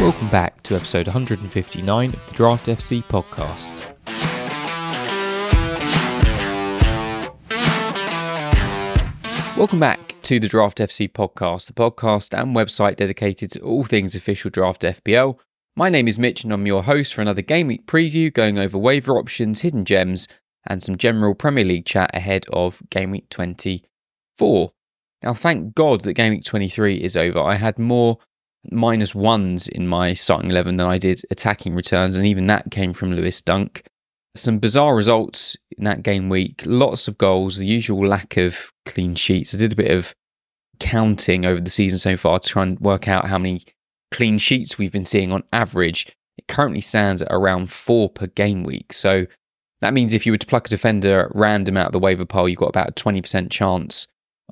Welcome back to episode 159 of the Draft FC podcast. Welcome back to the Draft FC podcast, the podcast and website dedicated to all things official draft FPL. My name is Mitch and I'm your host for another game week preview going over waiver options, hidden gems, and some general Premier League chat ahead of game week 24. Now, thank God that game week 23 is over. I had more minus ones in my starting 11 than I did attacking returns, and even that came from Lewis Dunk. Some bizarre results in that game week, lots of goals, the usual lack of clean sheets. I did a bit of counting over the season so far to try and work out how many clean sheets we've been seeing on average. It currently stands at around four per game week. So that means if you were to pluck a defender at random out of the waiver pile, you've got about a 20% chance,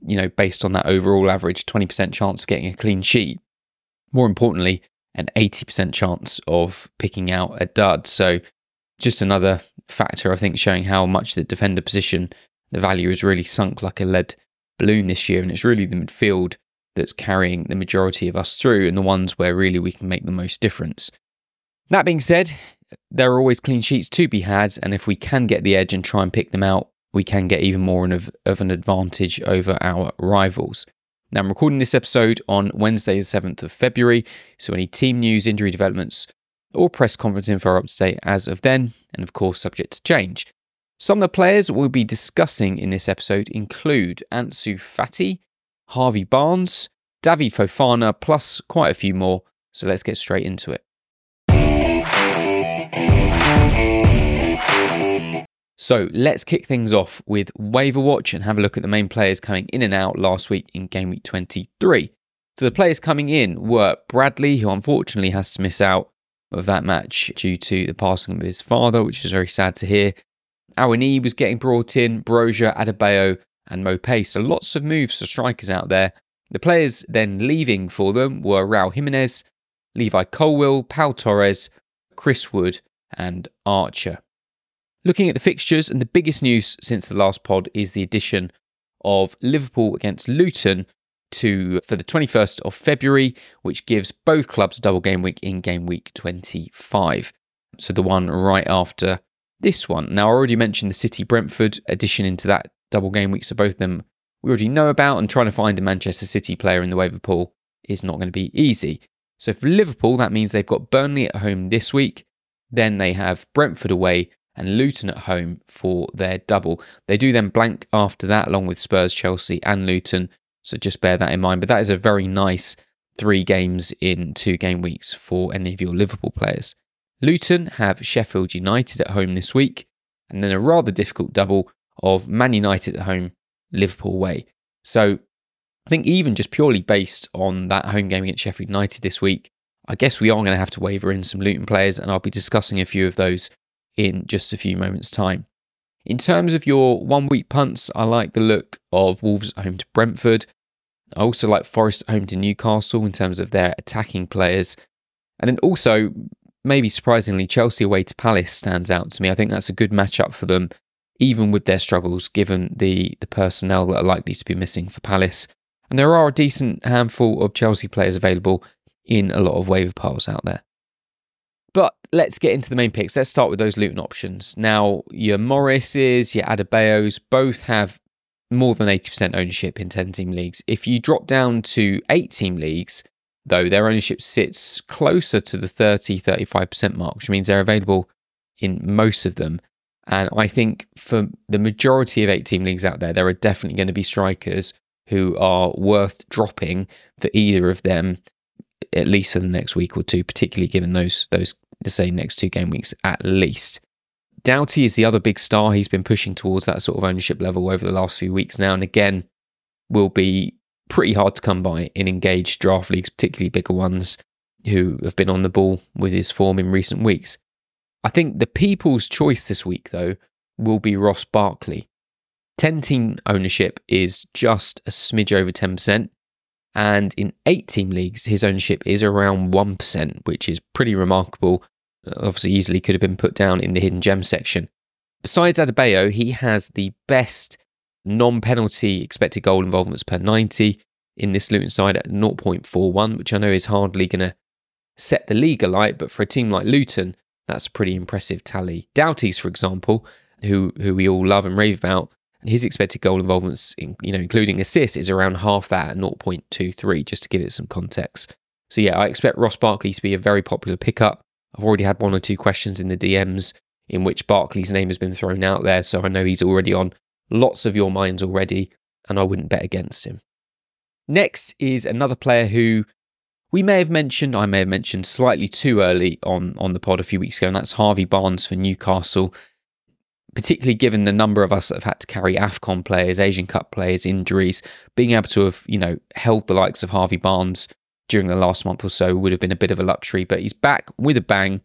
you know, based on that overall average, 20% chance of getting a clean sheet more importantly, an 80% chance of picking out a dud. So, just another factor, I think, showing how much the defender position, the value has really sunk like a lead balloon this year. And it's really the midfield that's carrying the majority of us through and the ones where really we can make the most difference. That being said, there are always clean sheets to be had. And if we can get the edge and try and pick them out, we can get even more of, of an advantage over our rivals. Now, I'm recording this episode on Wednesday, the 7th of February, so any team news, injury developments, or press conference info are up to date as of then, and of course, subject to change. Some of the players we'll be discussing in this episode include Ansu Fati, Harvey Barnes, David Fofana, plus quite a few more, so let's get straight into it. So let's kick things off with Waiver Watch and have a look at the main players coming in and out last week in Game Week 23. So the players coming in were Bradley, who unfortunately has to miss out of that match due to the passing of his father, which is very sad to hear. Awoniyi was getting brought in, Broja, Adebayo, and Maupay. So lots of moves for strikers out there. The players then leaving for them were Raul Jimenez, Levi Colwill, Pau Torres, Chris Wood, and Archer. Looking at the fixtures, and the biggest news since the last pod is the addition of Liverpool against Luton to for the 21st of February, which gives both clubs a double game week in game week 25. So the one right after this one. Now I already mentioned the City Brentford addition into that double game week, so both of them we already know about, and trying to find a Manchester City player in the waiver pool is not going to be easy. So for Liverpool, that means they've got Burnley at home this week, then they have Brentford away, and Luton at home for their double. They do then blank after that, along with Spurs, Chelsea, and Luton. So just bear that in mind. But that is a very nice three games in two game weeks for any of your Liverpool players. Luton have Sheffield United at home this week, and then a rather difficult double of Man United at home, Liverpool away. So I think even just purely based on that home game against Sheffield United this week, I guess we are going to have to waver in some Luton players, and I'll be discussing a few of those in just a few moments' time. In terms of your one week punts, I like the look of Wolves home to Brentford. I also like Forest home to Newcastle in terms of their attacking players. And then also, maybe surprisingly, Chelsea away to Palace stands out to me. I think that's a good matchup for them, even with their struggles, given the, the personnel that are likely to be missing for Palace. And there are a decent handful of Chelsea players available in a lot of waiver piles out there. But let's get into the main picks. Let's start with those Luton options. Now, your Morrises, your Adebayos both have more than 80% ownership in 10 team leagues. If you drop down to 8 team leagues, though, their ownership sits closer to the 30 35% mark, which means they're available in most of them. And I think for the majority of 8 team leagues out there, there are definitely going to be strikers who are worth dropping for either of them at least for the next week or two, particularly given those those say next two game weeks at least. Doughty is the other big star. He's been pushing towards that sort of ownership level over the last few weeks now, and again, will be pretty hard to come by in engaged draft leagues, particularly bigger ones who have been on the ball with his form in recent weeks. I think the people's choice this week, though, will be Ross Barkley. 10 team ownership is just a smidge over 10%. And in eight team leagues, his ownership is around 1%, which is pretty remarkable. Obviously, easily could have been put down in the hidden gem section. Besides Adebayo, he has the best non penalty expected goal involvements per 90 in this Luton side at 0.41, which I know is hardly going to set the league alight, but for a team like Luton, that's a pretty impressive tally. Doughty's, for example, who who we all love and rave about, his expected goal involvements, in, you know, including assists, is around half that at 0.23, just to give it some context. So yeah, I expect Ross Barkley to be a very popular pickup. I've already had one or two questions in the DMs in which Barkley's name has been thrown out there, so I know he's already on lots of your minds already, and I wouldn't bet against him. Next is another player who we may have mentioned, I may have mentioned slightly too early on, on the pod a few weeks ago, and that's Harvey Barnes for Newcastle. Particularly given the number of us that have had to carry AFCON players, Asian Cup players, injuries, being able to have, you know, held the likes of Harvey Barnes during the last month or so would have been a bit of a luxury, but he's back with a bang.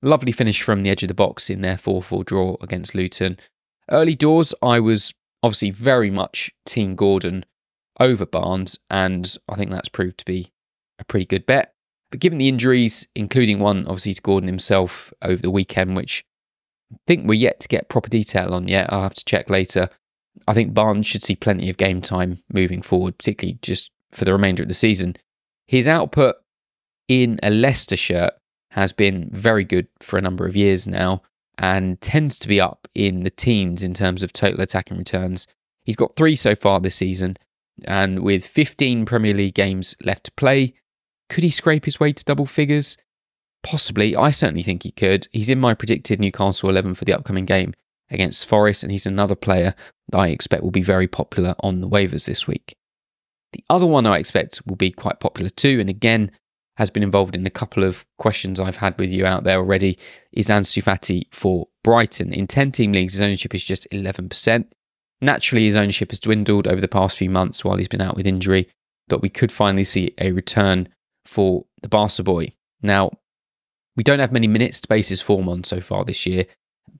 Lovely finish from the edge of the box in their 4 4 draw against Luton. Early doors, I was obviously very much Team Gordon over Barnes, and I think that's proved to be a pretty good bet. But given the injuries, including one obviously to Gordon himself over the weekend, which think we're yet to get proper detail on yet, I'll have to check later. I think Barnes should see plenty of game time moving forward, particularly just for the remainder of the season. His output in a Leicester shirt has been very good for a number of years now and tends to be up in the teens in terms of total attacking returns. He's got three so far this season, and with 15 Premier League games left to play, could he scrape his way to double figures? Possibly. I certainly think he could. He's in my predicted Newcastle 11 for the upcoming game against Forest, and he's another player that I expect will be very popular on the waivers this week. The other one I expect will be quite popular too, and again, has been involved in a couple of questions I've had with you out there already, is Ansu Fati for Brighton. In 10 team leagues, his ownership is just 11%. Naturally, his ownership has dwindled over the past few months while he's been out with injury, but we could finally see a return for the Barca boy. Now, we don't have many minutes to base his form on so far this year,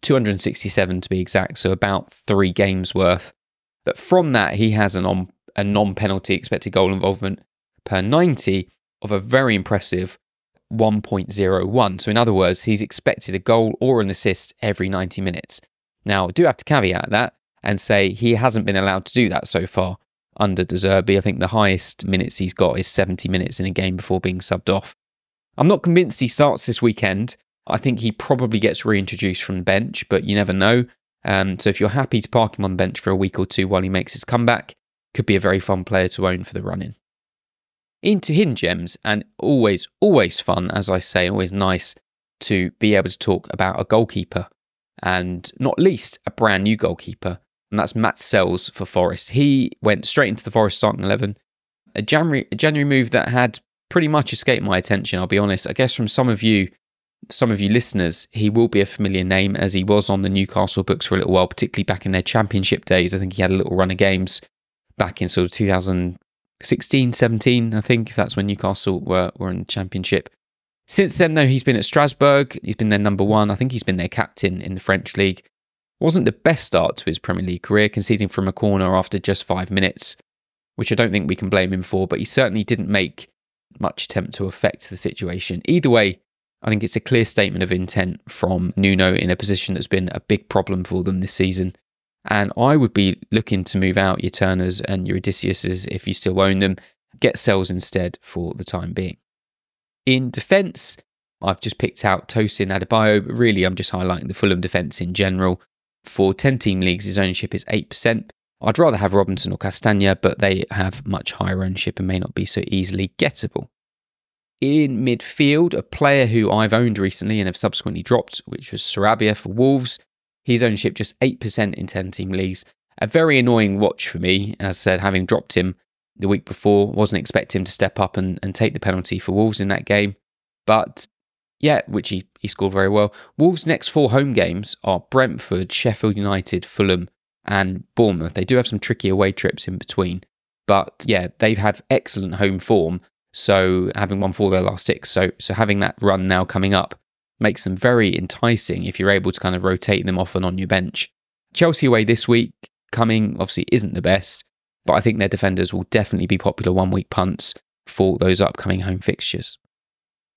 267 to be exact, so about three games worth. But from that, he has an on, a non penalty expected goal involvement per 90 of a very impressive 1.01. So, in other words, he's expected a goal or an assist every 90 minutes. Now, I do have to caveat that and say he hasn't been allowed to do that so far under De Zerbi. I think the highest minutes he's got is 70 minutes in a game before being subbed off. I'm not convinced he starts this weekend. I think he probably gets reintroduced from the bench, but you never know. Um, so if you're happy to park him on the bench for a week or two while he makes his comeback, could be a very fun player to own for the run in into hidden gems and always, always fun, as I say, always nice to be able to talk about a goalkeeper and not least a brand new goalkeeper. And that's Matz Sels for Forest. He went straight into the Forest starting 11. A January, a January move that had pretty much escaped my attention, I'll be honest. I guess from some of you, some of you listeners, he will be a familiar name as he was on the Newcastle books for a little while, particularly back in their championship days. I think he had a little run of games back in sort of 2016, 17, I think. If that's when Newcastle were, were in the championship. Since then, though, he's been at Strasbourg. He's been their number one. I think he's been their captain in the French league. Wasn't the best start to his Premier League career, conceding from a corner after just five minutes, which I don't think we can blame him for, but he certainly didn't make much attempt to affect the situation. Either way, I think it's a clear statement of intent from Nuno in a position that's been a big problem for them this season. And I would be looking to move out your Turners and your Odysseas's if you still own them, get Sels instead for the time being. In defence, I've just picked out Tosin Adarabioyo, but really I'm just highlighting the Fulham defence in general. For 10 team leagues, his ownership is 8%. I'd rather have Robinson or Castagna, but they have much higher ownership and may not be so easily gettable. In midfield, a player who I've owned recently and have subsequently dropped, which was Sarabia for Wolves. His ownership just 8% in 10 team leagues. A very annoying watch for me, as said, having dropped him the week before. Wasn't expecting him to step up and, and take the penalty for Wolves in that game. But yeah, which he, he scored very well. Wolves' next four home games are Brentford, Sheffield United, Fulham, and Bournemouth. They do have some tricky away trips in between. But yeah, they have had excellent home form. So having won four their last six. So so having that run now coming up makes them very enticing if you're able to kind of rotate them off and on your bench. Chelsea away this week, coming obviously isn't the best, but I think their defenders will definitely be popular one week punts for those upcoming home fixtures.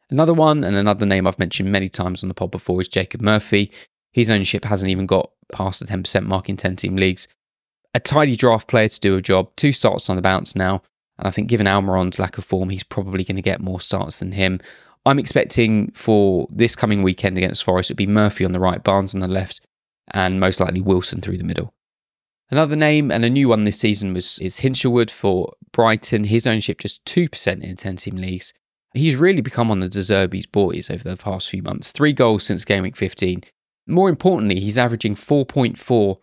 Another one, and another name I've mentioned many times on the pod before, is Jacob Murphy. His ownership hasn't even got past the 10% mark in 10 team leagues. A tidy draft player to do a job, two starts on the bounce now, and I think given Almiron's lack of form, he's probably going to get more starts than him. I'm expecting for this coming weekend against Forest, it'll be Murphy on the right, Barnes on the left, and most likely Wilson through the middle. Another name and a new one this season was is Hinshelwood for Brighton. His ownership just 2% in 10 team leagues. He's really become one of the De boys over the past few months. Three goals since game week 15. More importantly, he's averaging 4.4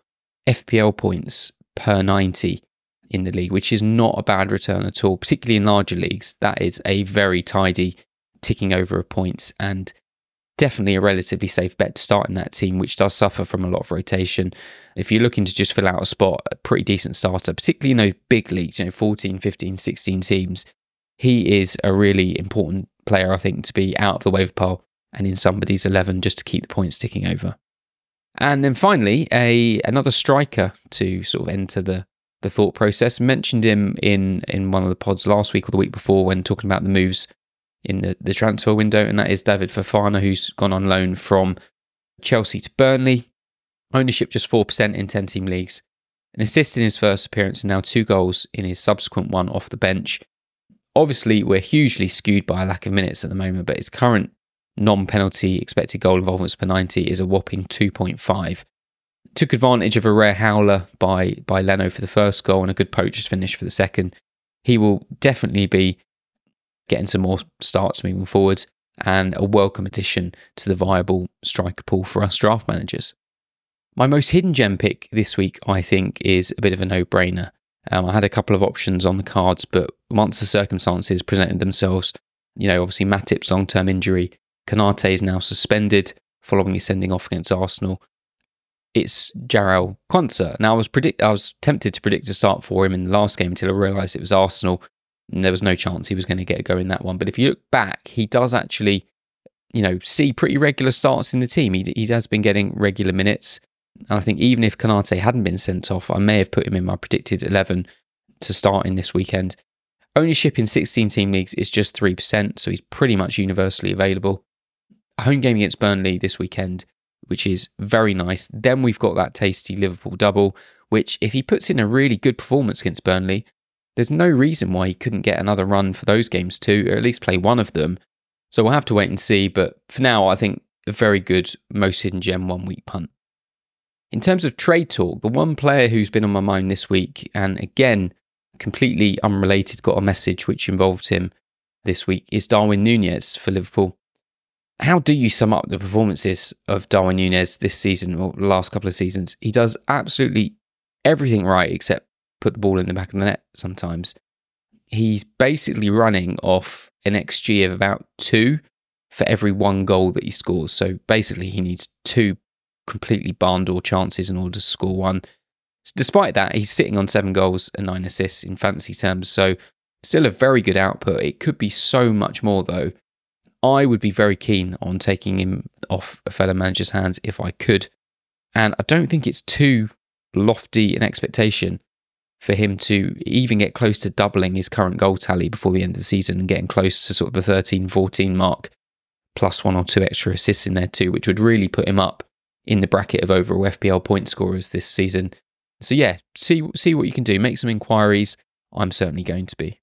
FPL points per 90 in the league, which is not a bad return at all, particularly in larger leagues. That is a very tidy ticking over of points and definitely a relatively safe bet to start in that team, which does suffer from a lot of rotation. If you're looking to just fill out a spot, a pretty decent starter, particularly in those big leagues, you know, 14, 15, 16 teams, he is a really important player, I think, to be out of the wave pile and in somebody's 11 just to keep the points ticking over. And then finally, a another striker to sort of enter the the thought process. Mentioned him in in one of the pods last week or the week before when talking about the moves in the, the transfer window, and that is David Fofana, who's gone on loan from Chelsea to Burnley. Ownership just 4% in 10 team leagues. An assist in his first appearance and now two goals in his subsequent one off the bench. Obviously, we're hugely skewed by a lack of minutes at the moment, but his current non penalty expected goal involvements per 90 is a whopping 2.5. Took advantage of a rare howler by, by Leno for the first goal and a good poacher's finish for the second. He will definitely be getting some more starts moving forward and a welcome addition to the viable striker pool for us draft managers. My most hidden gem pick this week, I think, is a bit of a no brainer. Um, I had a couple of options on the cards, but once the circumstances presented themselves, you know, obviously Matip's long term injury, Konate is now suspended following his sending off against Arsenal. It's Jarell Quansah. Now I was predict I was tempted to predict a start for him in the last game until I realised it was Arsenal and there was no chance he was going to get a go in that one. But if you look back, he does actually, you know, see pretty regular starts in the team. He, he has been getting regular minutes. And I think even if Konate hadn't been sent off, I may have put him in my predicted 11 to start in this weekend. Ownership in 16 team leagues is just 3%, so he's pretty much universally available. A home game against Burnley this weekend, which is very nice. Then we've got that tasty Liverpool double, which if he puts in a really good performance against Burnley, there's no reason why he couldn't get another run for those games too, or at least play one of them. So we'll have to wait and see. But for now, I think a very good most hidden gem one week punt. In terms of trade talk, the one player who's been on my mind this week, and again, completely unrelated, got a message which involved him this week, is Darwin Nunez for Liverpool. How do you sum up the performances of Darwin Nunez this season or last couple of seasons? He does absolutely everything right except put the ball in the back of the net sometimes. He's basically running off an XG of about two for every one goal that he scores. So basically, he needs two completely barn door chances in order to score one. Despite that, he's sitting on seven goals and nine assists in fantasy terms. So still a very good output. It could be so much more, though. I would be very keen on taking him off a fellow manager's hands if I could. And I don't think it's too lofty an expectation for him to even get close to doubling his current goal tally before the end of the season and getting close to sort of the 13 14 mark, plus one or two extra assists in there too, which would really put him up in the bracket of overall FPL point scorers this season. So yeah, see see what you can do. Make some inquiries. I'm certainly going to be.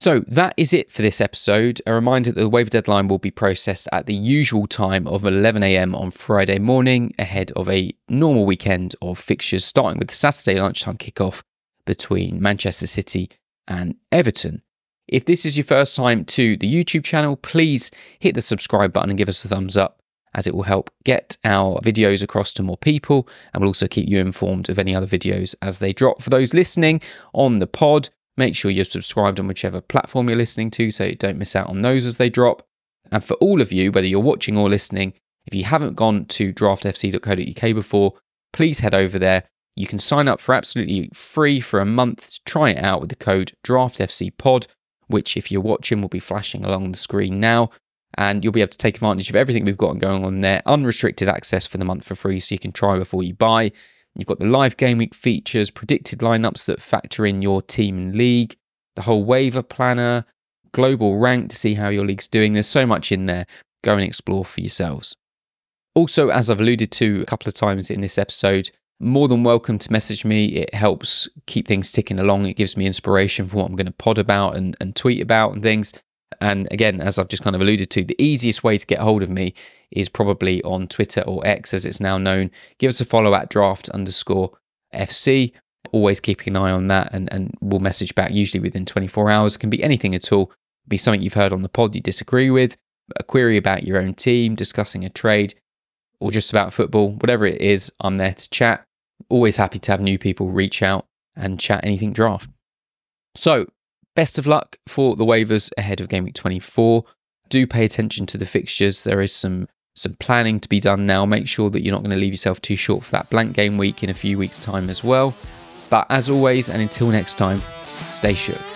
So that is it for this episode. A reminder that the waiver deadline will be processed at the usual time of 11am on Friday morning, ahead of a normal weekend of fixtures, starting with the Saturday lunchtime kickoff between Manchester City and Everton. If this is your first time to the YouTube channel, please hit the subscribe button and give us a thumbs up, as it will help get our videos across to more people and will also keep you informed of any other videos as they drop. For those listening on the pod, Make sure you're subscribed on whichever platform you're listening to so you don't miss out on those as they drop. And for all of you, whether you're watching or listening, if you haven't gone to draftfc.co.uk before, please head over there. You can sign up for absolutely free for a month to try it out with the code DraftFCPod, which, if you're watching, will be flashing along the screen now. And you'll be able to take advantage of everything we've got going on there. Unrestricted access for the month for free, so you can try before you buy. You've got the live game week features, predicted lineups that factor in your team and league, the whole waiver planner, global rank to see how your league's doing. There's so much in there. Go and explore for yourselves. Also, as I've alluded to a couple of times in this episode, more than welcome to message me. It helps keep things ticking along. It gives me inspiration for what I'm going to pod about and, and tweet about and things. And again, as I've just kind of alluded to, the easiest way to get hold of me is probably on Twitter or X as it's now known. Give us a follow at draft underscore FC. Always keeping an eye on that and, and we'll message back usually within 24 hours. Can be anything at all. Be something you've heard on the pod you disagree with, a query about your own team, discussing a trade, or just about football, whatever it is, I'm there to chat. Always happy to have new people reach out and chat anything draft. So, best of luck for the waivers ahead of Game Week 24. Do pay attention to the fixtures. There is some some planning to be done now. Make sure that you're not going to leave yourself too short for that blank game week in a few weeks' time as well. But as always, and until next time, stay shook.